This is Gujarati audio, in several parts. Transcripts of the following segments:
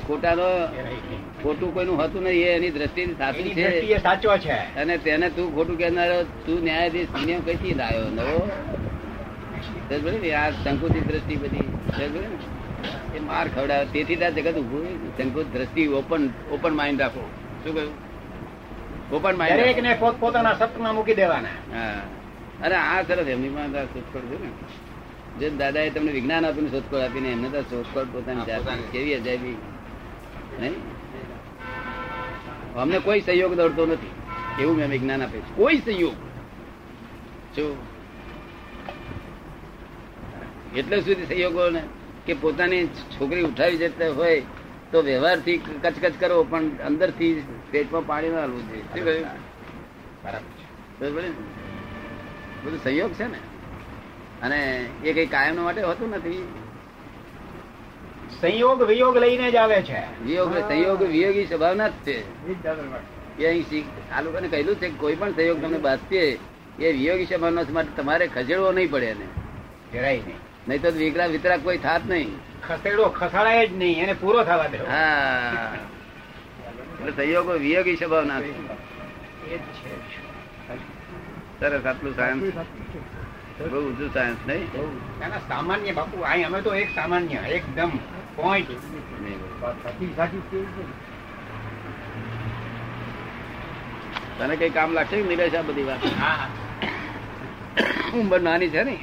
ખોટાનો એ રહી નહીં. ખોટું કોઈનું હતું નહીં એની દ્રષ્ટિ સાચું છે. સાચો છે. અને તેને તું ખોટું કહેનારો તું ન્યાયાધીશ નિયમ કઈથી લાયો નવો? આ સંકુચિત દ્રષ્ટિ બધી? એ માર ખવડાવે. તેથી તો જગત ઉભું સંકુચ દ્રષ્ટિ ઓપન ઓપન માઇન્ડ રાખો. શું કહ્યું? ઓપન માઇન્ડ ને પોત પોતાના સપના મૂકી દેવાના. હા. અરે આ સરસ એમની માં સુખ આ ને. જે દાદાએ તમને વિજ્ઞાન આપીને શોધખોળ આપીને એમને તો શોધખોળ પોતાની જાત કેવી અજાયબી? નહીં અમને કોઈ સહયોગ દોડતો નથી. એવું મેં વિજ્ઞાન આપે છે. કોઈ સહયોગ. જો એટલે સુધી સહયોગો ને કે પોતાની છોકરી ઉઠાવી જતા હોય તો વ્યવહારથી કચકચ કરો પણ અંદરથી પેટમાં પાણી ના હાલવું જોઈએ. શું કહ્યું? બરાબર? બધું સહયોગ છે ને? અને એ કઈ કાયમ માટે હોતું નથી. સંયોગ વિયોગ લઈને જ આવે છે. વિયોગ સંયોગ વિયોગી સ્વભાવના જ છે. એ અહીં શીખ આ લોકોને કહેલું છે કોઈ પણ સંયોગ તમને બાંધશે એ વિયોગી સ્વભાવનો માટે તમારે ખસેડવો નહીં પડે એને. જરાય નહીં. નહીં તો વિકરા વિતરા કોઈ થાત નહીં. ખસેડો ખસાડાય જ નહીં એને પૂરો થવા દે. હા. એટલે સંયોગો વિયોગી સ્વભાવના છે. સરસ આટલું સાયન્સ બહુ ઊંચું સાયન્સ નહીં? સામાન્ય બાપુ અહીં અમે તો એક સામાન્ય એકદમ પોઈન્ટ તને કઈ કામ લાગશે કે નિલેશ આ બધી વાત? ઉંમર નાની છે ને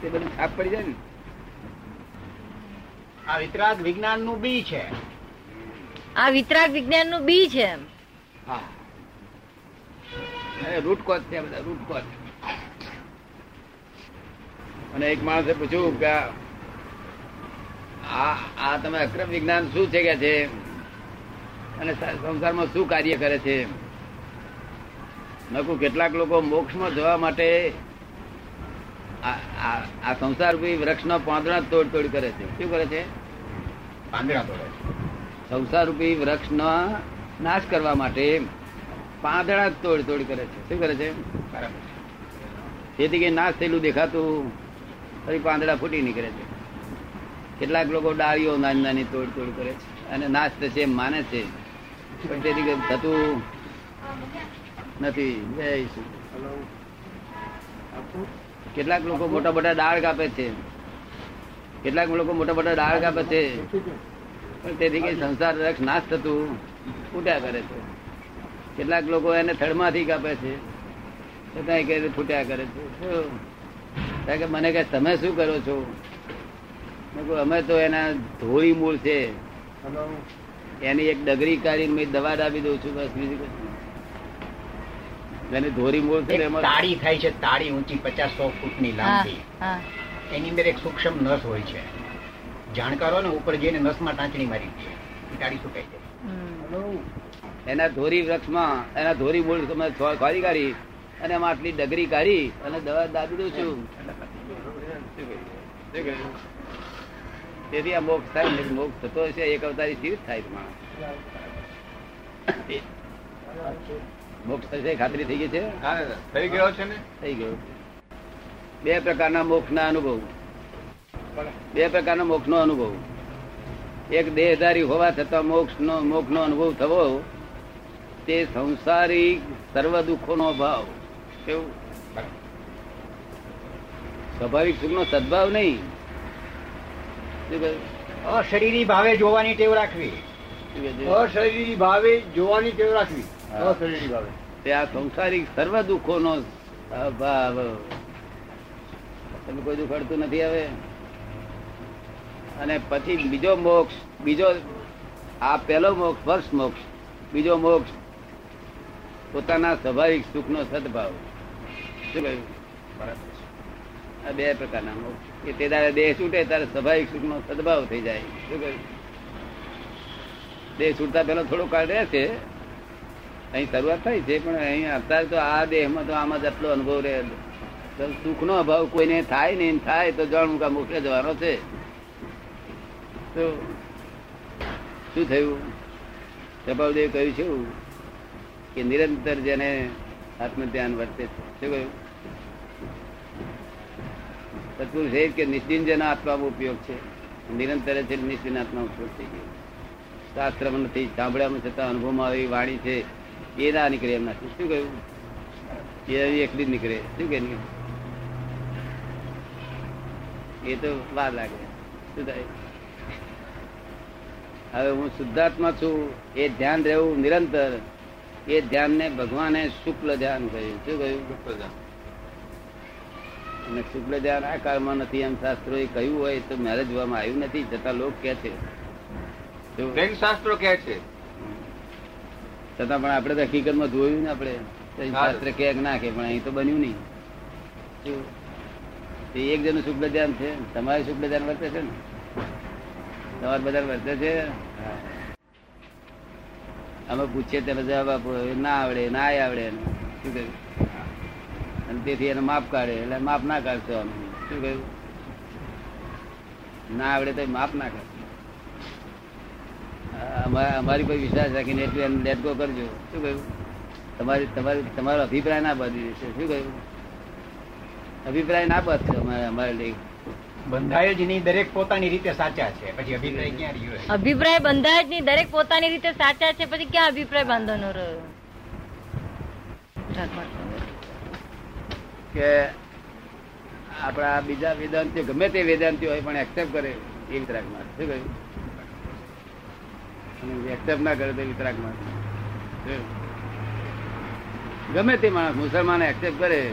તે બધું છાપ પડી જાય ને. આ વિતરાગ વિજ્ઞાનનું બી છે. આ વિતરાગ વિજ્ઞાનનું બી છે હા. રૂટ કોચ છે બધા રૂટ કોચ અને એક માણસે પૂછ્યું કે આ આ તમે અક્રમ વિજ્ઞાન શું છે કે છે? અને સંસારમાં શું કાર્ય કરે છે? નકુ કેટલાક લોકો મોક્ષમાં જવા માટે આ સંસાર રૂપી વૃક્ષના પાંદડા તોડ તોડ કરે છે. શું કરે છે? પાંદડા તોડે સંસાર રૂપી વૃક્ષનો નાશ કરવા માટે પાંદડા તોડ તોડ કરે છે. શું કરે છે? બરાબર જેથી કે નાશ થયેલું દેખાતું. ફરી પાંદડા ફૂટી નીકળે છે. કેટલાક લોકો ડાળીઓ નાની નાની તોડ તોડ કરે છે અને નાશ થશે એમ માને છે. પણ તેથી થતું નથી. જય શ્રી કેટલાક લોકો મોટા મોટા ડાળ કાપે છે. કેટલાક લોકો મોટા મોટા ડાળ કાપે છે. પણ તેથી કઈ સંસાર રક્ષ નાશ થતું ફૂટ્યા કરે છે. કેટલાક લોકો એને થડમાંથી કાપે છે. છતાં કઈ ફૂટ્યા કરે છે. કે મને કે તમે શું કરો છો? અમે તો એના ધોળી મૂળ છે. એની એક ડગરી કાઢીને મેં દવા ડાબી દઉં છું બસ બીજું કશું. એની ધોરી મૂળ છે એક ને એમાં તાળી થાય છે તાળી ઊંચી પચાસ સો ફૂટની લાંબી. એની અંદર એક સૂક્ષ્મ નસ હોય છે. જાણકારો ને ઉપર જઈને નસમાં ટાંચણી મારી છે. તાળી સુકાઈ જાય. એના ધોરી વૃક્ષમાં એના ધોરી મૂળ તમે ખોરી કાઢી. અને એમાં આટલી ડગરી કાઢી અને દવા દાબી દઉં છું તેથી આ મોક્ષ થાય ને મોક્ષ થતો હશે એક અવતારી સ્થિર થાય માણસ મોક્ષ થશે ખાતરી થઈ ગઈ છે? થઈ ગયો છે ને? થઈ ગયો. બે પ્રકારના મોક્ષના અનુભવ. બે પ્રકારના મોક્ષનો અનુભવ. એક દેહધારી હોવા છતાં મોક્ષનો મોક્ષનો અનુભવ થવો તે સંસારી સર્વ દુઃખોનો અભાવ. કેવું સ્વાભાવિક સુખનો સદભાવ નહીં. અશરીરી ભાવે જોવાની ટેવ રાખવી? અશરીરી ભાવે જોવાની ટેવ રાખવી. અશરીરી ભાવે. તે આ સંસારિક સર્વ દુઃખોનો અભાવ. તમે કોઈ દુઃખ અડતું નથી હવે. અને પછી બીજો મોક્ષ બીજો આ પહેલો મોક્ષ ફર્સ્ટ મોક્ષ બીજો મોક્ષ પોતાના સ્વાભાવિક સુખનો સદભાવ. શું કહ્યું આ બે પ્રકારના મોક્ષ. કે તે દાડે દેહ છૂટે ત્યારે સ્વાભાવિક સુખનો સદભાવ થઈ જાય. શું કહ્યું? દેહ છૂટતા પેલો થોડો કાળ રહે છે. અહીં શરૂઆત થાય છે પણ અહીં અત્યારે તો આ દેહમાં તો આમાં જ આટલો અનુભવ રહે સુખનો અભાવ કોઈને થાય નહીં થાય તો જાણવું કે આ જવાનો છે. તો શું થયું? કપાલદેવ કહ્યું છે કે નિરંતર જેને આત્મ ધ્યાન વર્તે છે. શું કહ્યું? તત્પુરુષ એ કે નિશ્ચિન જેના આત્મામાં ઉપયોગ છે. નિરંતર છે નિશ્ચિન આત્મા ઉપયોગ થઈ ગયો. શાસ્ત્રમાં નથી સાંભળ્યામાં છતાં અનુભવમાં આવી વાણી છે, એ ના નીકળે એમ નથી શું કહ્યું? એ એકલી જ નીકળે. શું કે એ તો વાર લાગે. શું થાય? હવે હું શુદ્ધાત્મા છું, એ ધ્યાન રહેવું નિરંતર, એ ધ્યાનને ભગવાને શુક્લ ધ્યાન કહ્યું. શું કહ્યું? અને શુક્લ ધ્યાન આ કાળમાં નથી એમ શાસ્ત્રો એ કહ્યું હોય તો મેરેજ જોવામાં આવ્યું નથી છતાં લોક કે છે. શાસ્ત્રો કે છે? છતાં પણ આપણે તો હકીકતમાં જોયું ને આપણે. શાસ્ત્ર કે ના કે પણ અહીં તો બન્યું નહીં. તે એક જણનું શુક્લ ધ્યાન છે તમારે શુક્લ ધ્યાન વર્તે છે ને? તમારે બધા વર્તે છે. અમે પૂછીએ ત્યારે જવાબ આપો ના આવડે ના આવડે. શું કહ્યું? અને તેથી એને માપ કાઢે એટલે માપ ના કાઢશો અમે. શું કહ્યું? ના આવડે તો માપ ના કાઢે અમારી કોઈ વિશ્વાસ રાખીને એટલું એને લેટ ગો કરજો. શું કહ્યું? તમારી તમારી તમારો અભિપ્રાય ના બદલી દેશે. શું કહ્યું? અભિપ્રાય ના બદશો અમારે અમારે લઈ. બંધાય જ નહીં દરેક પોતાની રીતે સાચા છે. પછી અભિપ્રાય ક્યાં રહ્યો અભિપ્રાય બંધાય જ નહીં દરેક પોતાની રીતે સાચા છે પછી ક્યાં અભિપ્રાય બાંધવાનો રહ્યો? કે આપણા બીજા વેદાંતિઓ, ગમે તે વેદાંતિઓ હોય પણ એક્સેપ્ટ કરે એ વિતરાગમાં. શું કહ્યું? એક્સેપ્ટ ના કરે તો વિતરાગમાં. શું? ગમે તે માણસ મુસલમાન એક્સેપ્ટ કરે,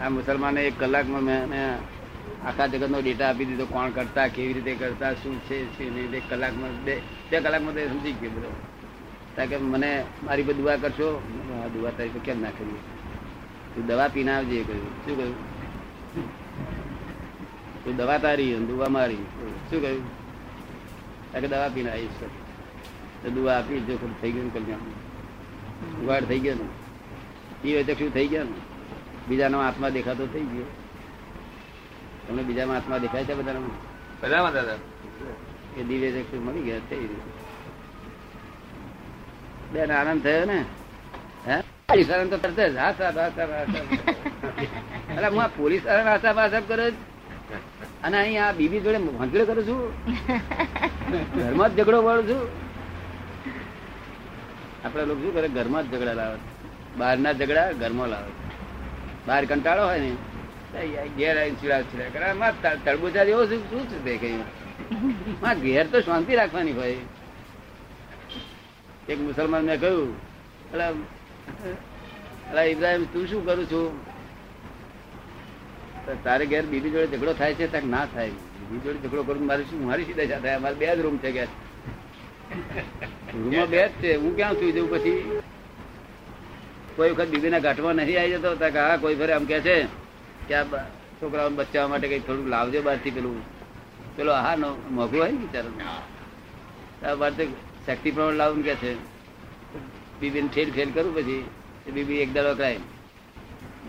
આ મુસલમાને એક કલાકમાં મેં આખા જગતનો ડેટા આપી દીધો, કોણ કરતા, કેવી રીતે કરતા, શું છે, શું નહીં એક કલાકમાં, બે બે કલાકમાં તો સમજી ગયો બધો. કારણ કે મને મારી પર દુઆ કરશો? દુઆ તારી પર કેમ ના કરીએ? તું દવા પીને આવજે કહ્યું. શું કહ્યું? તું દવા તારી દુવા મારી. શું કહ્યું? કે દવા પીને આવીશ તો. દુવા આપી જો થઈ ગયું કલ્યાણ. ઉગાડ થઈ ગયો ને. એ શું થઈ ગયા ને? બીજાનો આત્મા દેખાતો થઈ ગયો. તમને બીજામાં આત્મા દેખાય છે બધા બધામાં દાદા. એ દિવ્ય ચક્ષુ મળી ગયા થઈ ગયું બેન આનંદ થયો ને? પોલીસવાળા તો તરત જ હા, સાહેબ હા સાહેબ, હા આ પોલીસવાળા હા સાહેબ હા અને અહીં બીબી જોડે વાંચડે કરું છું. ઘરમાં જ ઝઘડો વાળું છું. આપડે લોકો શું કરે? ઘરમાં જ ઝઘડા લાવે બહારના ઝઘડા ઘરમાં લાવે બહાર કંટાળો હોય ને ઘેર આવીને ચીડા ચીડા કરે. આમાં ત- જેવો શું શું છે તે કઈ માં ઘેર તો શાંતિ રાખવાની હોય. એક મુસલમાન મેં કહ્યું, અલા અલા ઇબ્રાહિમ, તું શું કરું છું? તારે ઘેર બીબી જોડે ઝઘડો થાય છે તક ના થાય. બીબી જોડે ઝઘડો કરું મારે શું મારી સીધા થાય અમારે બે જ રૂમ છે કે રૂમમાં બે જ છે. હું ક્યાં સુઈ જઉં પછી? કોઈ વખત બીબીના ગાંઠમાં નહીં આવી જતો તો કે હા, કોઈ ફરે આમ કે છે કે આ છોકરાઓ બચાવવા માટે કઈ થોડુંક લાવજો બહારથી પેલું. પેલો, હા, નો, મોઘું હોય બિચારો. બહારથી શક્તિ પ્રમાણે લાવું કે છે. બીબીને ઠેલ ઠેલ કરું પછી. બીબી એક દાડો કરાય.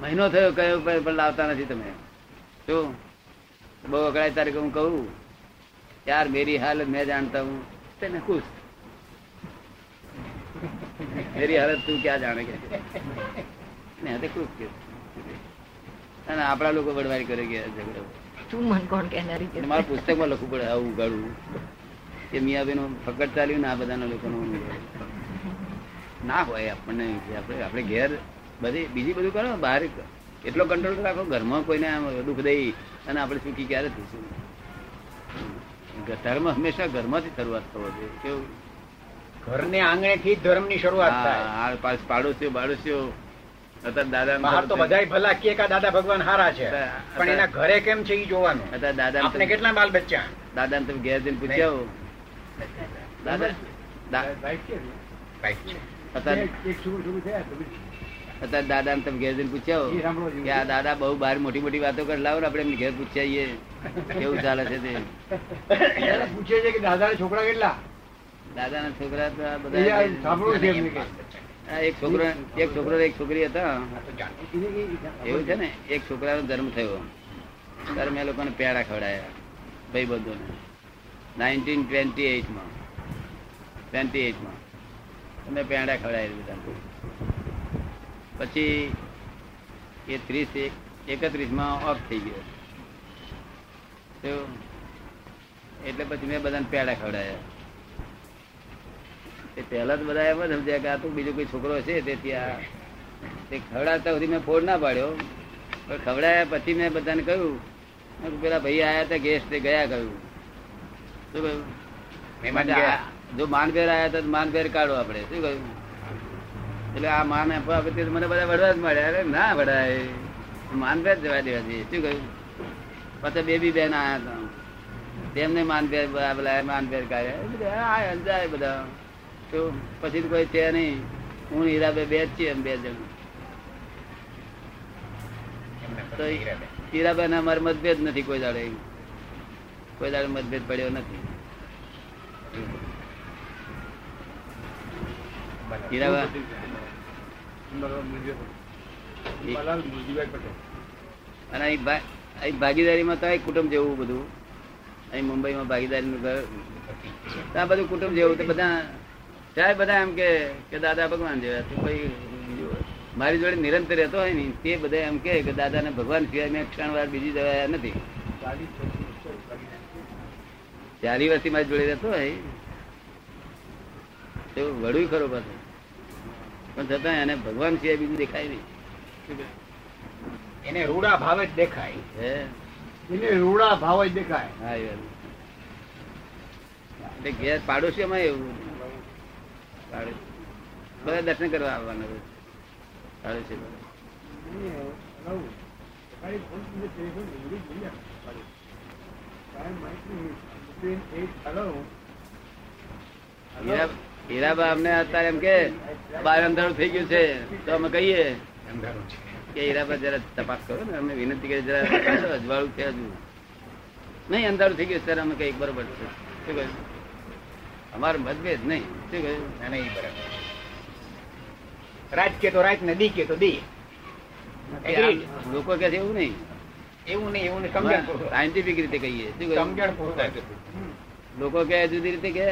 મહિનો થયો કયો પણ લાવતા નથી તમે. શું? બહુ અકળાય તારે હું કહું યાર મેરી હાલત મેં જાણતા હું. તેને ખુશ. મેરી હાલત તું ક્યાં જાણે કે? ખુશ કે અને આપણા લોકો બળવારી કરે ગયા ઝઘડો. તું મન કોણ કહેનારી છે મારા પુસ્તકમાં લખવું પડે આવું ઉગાડવું. કે મિયાબેનો ફકડ ચાલ્યું ને આ બધાના લોકોનું ના હોય આપણને આપણે આપણે ઘેર બધી બીજી બધું કરો બહાર એટલો કંટ્રોલ રાખો ઘરમાં કોઈને દુઃખ દઈ અને આપણે સુખી ક્યારે થઈશું? ધર્મ હંમેશા ઘરમાંથી શરૂઆત થવો જોઈએ. કેવું ઘરને આંગણે થી જ ધર્મની શરૂઆત થાય. હા, પાસ પાડોશીઓ બાડોશીઓ અત્યારે દાદા બહાર તો બધા ભલા કે દાદા ભગવાન હારા છે. પણ એના ઘરે કેમ છે એ જોવાનું? અત્યારે દાદા આપણે કેટલા બાલ બચ્ચા દાદા ને તમે ઘેર જઈને પૂછ્યા દાદા દા- બાઈક છે. બાઈક છે. અત્યારે દાદા ને તમે ઘેર જઈને પૂછ્યા કે આ દાદા બહુ બહાર મોટી મોટી વાતો કરે. લાવો ને આપણે એમને ઘેર પૂછાઈએ કેવું ચાલે છે તે? પૂછે છે કે દાદાના છોકરા કેટલા? દાદા ના છોકરા તો બધા એક છોકરો એક છોકરો એક છોકરી હતા. એવું છે ને? એક છોકરાનો જન્મ થયો. ત્યારે મેં લોકોને પેડા ખવડાયા. ભાઈ બંધોને નાઇન્ટીન ટ્વેન્ટી એઇટમાં ટ્વેન્ટી એઇટમાં અમે પેંડા ખવડાવી બધા પછી એ ત્રીસ એકત્રીસમાં ઓફ થઈ ગયો. એટલે પછી મેં બધાને પેડા ખવડાયા એ પહેલા તો બધા એમ જ સમજ્યા કે આ તો બીજો કોઈ છોકરો છે, તેથી આ તે ખવડાવતા સુધી મેં ફોડ ના પાડ્યો. પણ ખવડાયા પછી મેં બધાને કહ્યું પેલા ભાઈ આયા હતા ગેસ્ટ ગયા કહ્યું શું કહ્યું જો માનભેર આયા હતા તો માનભેર કાઢો આપણે. શું કહ્યું? એટલે આ માન આપવા મને બધા વડવા જ મળ્યા. અરે ના વડાય માનભેર જવા દેવા જોઈએ શું કહ્યું? પછી બેબી બેન આયા હતા. તેમને માનભેર પેલા માનભેર કાઢ્યા. જાય બધા. તો પછી તો કોઈ છે નહીં. હું હીરાબે બે જ છીએ એમ બે જણ. તો હીરાબેન. અમારે મતભેદ નથી કોઈ દાડે. કોઈ દાડે મતભેદ પડ્યો નથી. હીરાબા અને અહીં ભાગીદારીમાં તો કુટુંબ જેવું બધું. અહીં મુંબઈમાં ભાગીદારીનું ઘર. આ બધું કુટુંબ જેવું. તો બધા ત્યારે બધા એમ કે દાદા ભગવાન જેવા. તો કોઈ મારી જોડે નિરંતર રહેતો હોય ને તે બધા એમ કે દાદા દાદાને ભગવાન સિવાય મેં ક્ષણ વાર બીજી દવા નથી. ચાલી વર્ષથી મારી જોડે રહેતો હોય. તો વડું ખરો પાછું. પણ છતાં એને ભગવાન સિવાય બીજું દેખાય નહીં એને રૂડા ભાવે જ દેખાય હે એને રૂડા ભાવે જ દેખાય હા. એટલે ઘેર પાડોશીઓમાં એવું પાડોશી. બધા દર્શન કરવા આવવાના. પાડોશી હલાવું. હીરાબા અમને અત્યારે એમ કે બાર અંધારું થઈ ગયું છે તો અમે કહીએ કે હીરાબા જરા તપાસ કરો ને અમે વિનંતી કરી જરા અજવાળું છે હજુ. નહીં અંધારું થઈ ગયું સર અમે કઈ બરોબર છે. શું કહ્યું? અમારો મતભેદ નહીં. શું કહ્યું? નહીં બરાબર. રાત કે તો રાત ને દી કે તો દી. લોકો કે છે એવું નહીં. એવું નહીં એવું. સાયન્ટિફિક રીતે કહીએ. શું સમજણ લોકો કે જુદી રીતે કે.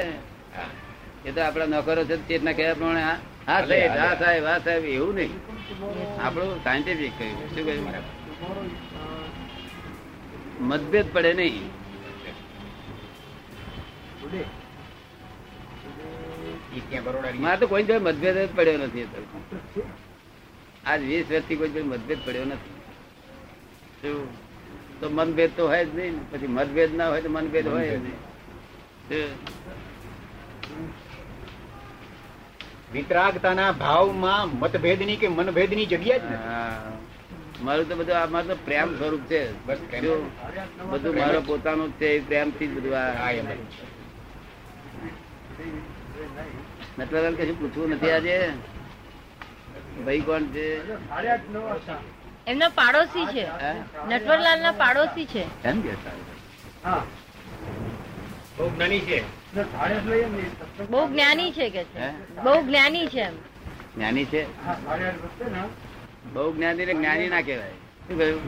એ તો આપડા નોકરો છે ચેતના કહેવા પ્રમાણે હા સાહેબ હા. સાહેબ હા સાહેબ એવું નહીં. આપણું સાયન્ટિફિક કહ્યું. શું કહ્યું મતભેદ પડે નહીં. મારે તો કોઈ જોડે મતભેદ જ પડ્યો નથી. આજ વીસ વર્ષથી કોઈ જોડે મતભેદ પડ્યો નથી. શું? તો મનભેદ તો હોય જ નહીં પછી મતભેદ ના હોય તો મનભેદ હોય જ નહીં? વિતરાગતાના ભાવમાં મતભેદની કે મનભેદની જગ્યા જ નથી. મારું તો બધું મારું તો પ્રેમ સ્વરૂપ છે? બધું મારો પોતાનું છે પ્રેમથી જ બધું. નટવરલાલ કશું પૂછવું નથી આજે? ભાઈ કોણ છે. એમનો પાડોશી છે. નટવરલાલ ના પાડોશી છે. એમ કે હા. બહુ જ્ઞાની છે. બહુ જ્ઞાની છે કે છે. બહુ જ્ઞાની છે એમ. જ્ઞાની છે? બહુ જ્ઞાની જ્ઞાની ના કહેવાય. શું કહ્યું?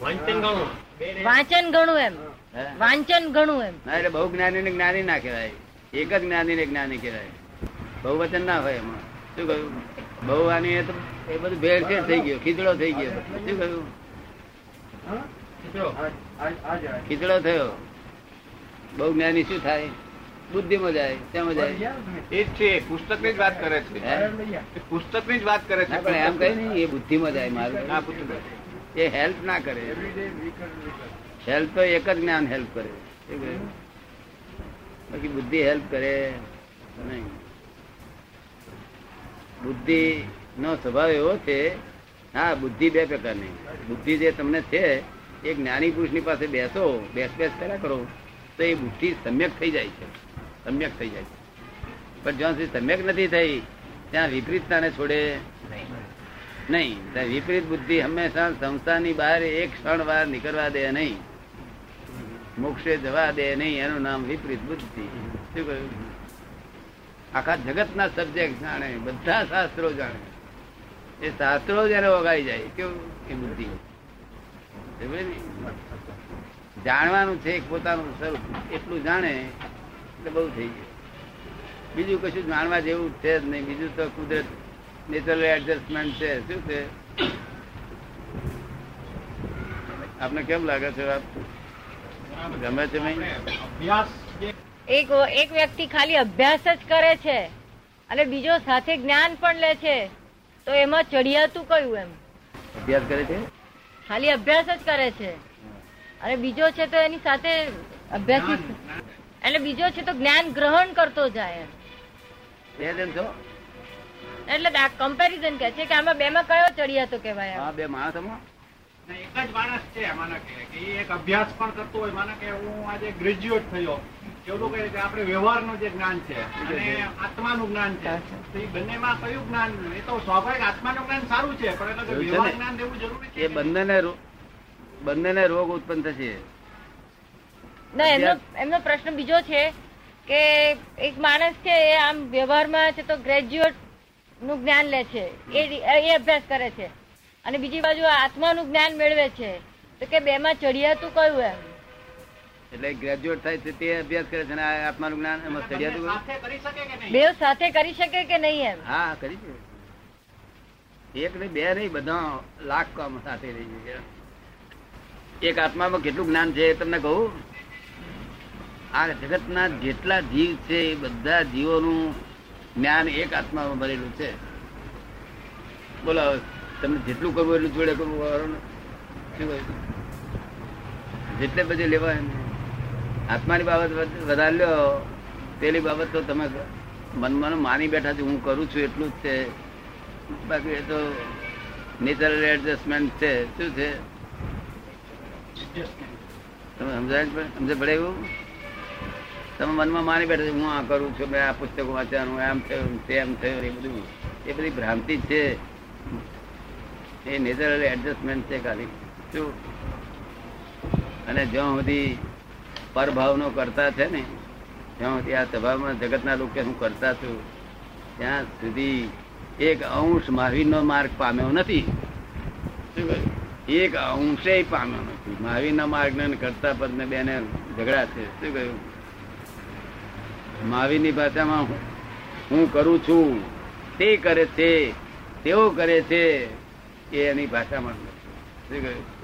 વાંચન ગણું. એમ. વાંચન ગણું એમ. ના એટલે બહુ જ્ઞાની ને જ્ઞાની ના કહેવાય. એક જ જ્ઞાની ને જ્ઞાની કહેવાય. બહુ વચન ના હોય એમાં. શું કહ્યું? બહુ આની એ તો એ બધું ભેળસેળ થઈ ગયો. ખીચડો થઈ ગયો. શું કહ્યું. ખીચડો થયો. બહુ જ્ઞાની શું થાય? બુદ્ધિમાં જાય તેમાં જાય? એ છે પુસ્તકની જ વાત કરે છે. પુસ્તકની જ વાત કરે છે પણ એમ કઈ નહીં એ બુદ્ધિમાં જાય મારું. પુસ્તક એ હેલ્પ ના કરે. Every day we can- we can. Help તો એક જ જ્ઞાન હેલ્પ કરે. બાકી બુદ્ધિ હેલ્પ કરે નહીં. બુદ્ધિ નો સ્વભાવ એવો છે હા બુદ્ધિ બે પ્રકારની બુદ્ધિ જે તમને છે એ જ્ઞાની પુરુષની પાસે બેસો બેસ બેસ કર્યા કરો તો એ બુદ્ધિ સમ્યક થઈ જાય છે. સમ્યક થઈ જાય. પણ જ્યાં સુધી સમ્યક નથી થઈ, ત્યાં વિપરીતતાને છોડે નહીં. વિપરીત બુદ્ધિ હંમેશા સંસ્થાની બહાર એક ક્ષણ વાર નીકળવા દે નહીં. મોક્ષે જવા દે નહીં. એનું નામ વિપરીત બુદ્ધિ. શું કહ્યું? આખા જગતના સબ્જેક્ટ જાણે, બધા શાસ્ત્રો જાણે. એ શાસ્ત્રો જ એને જાય, કેવું? એ બુદ્ધિ. જાણવાનું છે પોતાનું સ્વરૂપ. એટલું જાણે એટલે બહુ થઈ ગયું. બીજું કશું જાણવા જેવું છે જ નહીં. બીજું તો કુદરત નેચરલ એડજસ્ટમેન્ટ છે. શું છે? આપને કેમ લાગે છે વાત? ગમે છે નહીં? એક એક વ્યક્તિ ખાલી અભ્યાસ જ કરે છે અને બીજો સાથે જ્ઞાન પણ લે છે. તો એમાં ચડિયાતું કયું એમ? અભ્યાસ કરે છે? ખાલી અભ્યાસ જ કરે છે. અને બીજો છે તો એની સાથે અભ્યાસ એટલે બીજો છે તો જ્ઞાન ગ્રહણ કરતો જાય એટલે આ કમ્પેરિઝન કે છે કે આમાં બે માં કયો ચડિયાતો? હા બે માણસ? એક જ માણસ છે માનો કે એક અભ્યાસ પણ કરતો હોય માનો કે હું આજે ગ્રેજ્યુએટ થયો. એવું કહે કે આપણે વ્યવહારનું જે જ્ઞાન છે અને આત્માનું જ્ઞાન છે. તો એ બંનેમાં કયું જ્ઞાન એ તો સ્વાભાવિક આત્માનું જ્ઞાન સારું છે પણ વ્યવહાર જ્ઞાન દેવું જરૂરી છે એ બંનેને બંનેને રોગ ઉત્પન્ન થશે. ના એમનો એમનો પ્રશ્ન બીજો છે કે એક માણસ છે એ આમ વ્યવહારમાં છે તો ગ્રેજ્યુએટનું જ્ઞાન લે છે. એ એ અભ્યાસ કરે છે. અને બીજી બાજુ આત્માનું જ્ઞાન મેળવે છે. તો કે બે માં ચડિયાતું કયું એમ? એટલે ગ્રેજ્યુએટ થાય છે તે અભ્યાસ કરે છે અને આ આત્માનું જ્ઞાન એમાં ચડિયાતું કરે? કરી શકે બે સાથે કરી શકે કે નહીં એમ? હા કરી શકે. એક નહીં બે નહીં બધા લાખ કામ સાથે રહી છે એક આત્મામાં કેટલું જ્ઞાન છે એ તમને કહું? આ જગતના જેટલા જીવ છે એ બધા જીવોનું જ્ઞાન એક આત્મામાં ભરેલું છે. બોલો તમને જેટલું કરવું એટલું જોડે કરવું વાળો? જેટલે બધે લેવાય આત્માની બાબત વધ- વધારે લ્યો પેલી બાબત તો તમે મનમાં માની બેઠા છો હું કરું છું એટલું જ છે. બાકી એ તો નેચરલ એડજસ્ટમેન્ટ છે. શું છે? તમે સમજાય? સમજે પડે એવું? તમે મનમાં માની બેઠા છો, હું આ કરું છું, મેં આ પુસ્તક વાંચવાનું એમ થયું, તેમ થયું, એ બધું. એ બધી ભ્રાંતિ છે. એ નેચરલ એડજસ્ટમેન્ટ છે ખાલી. શું? અને જ્યાં સુધી પરભાવનો કરતા છે ને, જ્યાં સુધી આ સભામાં જગતના લોકો હું કરતા છું, ત્યાં સુધી એક અંશ મહાવીરનો માર્ગ પામ્યો નથી? એક અંશે પામ્યો નથી. મહાવીરના માર્ગ ને કરતા પદને બેને ઝઘડા છે. શું કહ્યું? મહાવીરની ભાષામાં હું- કરું છું, તે કરે છે, તેઓ કરે છે, એ એની ભાષામાં શું કહ્યું?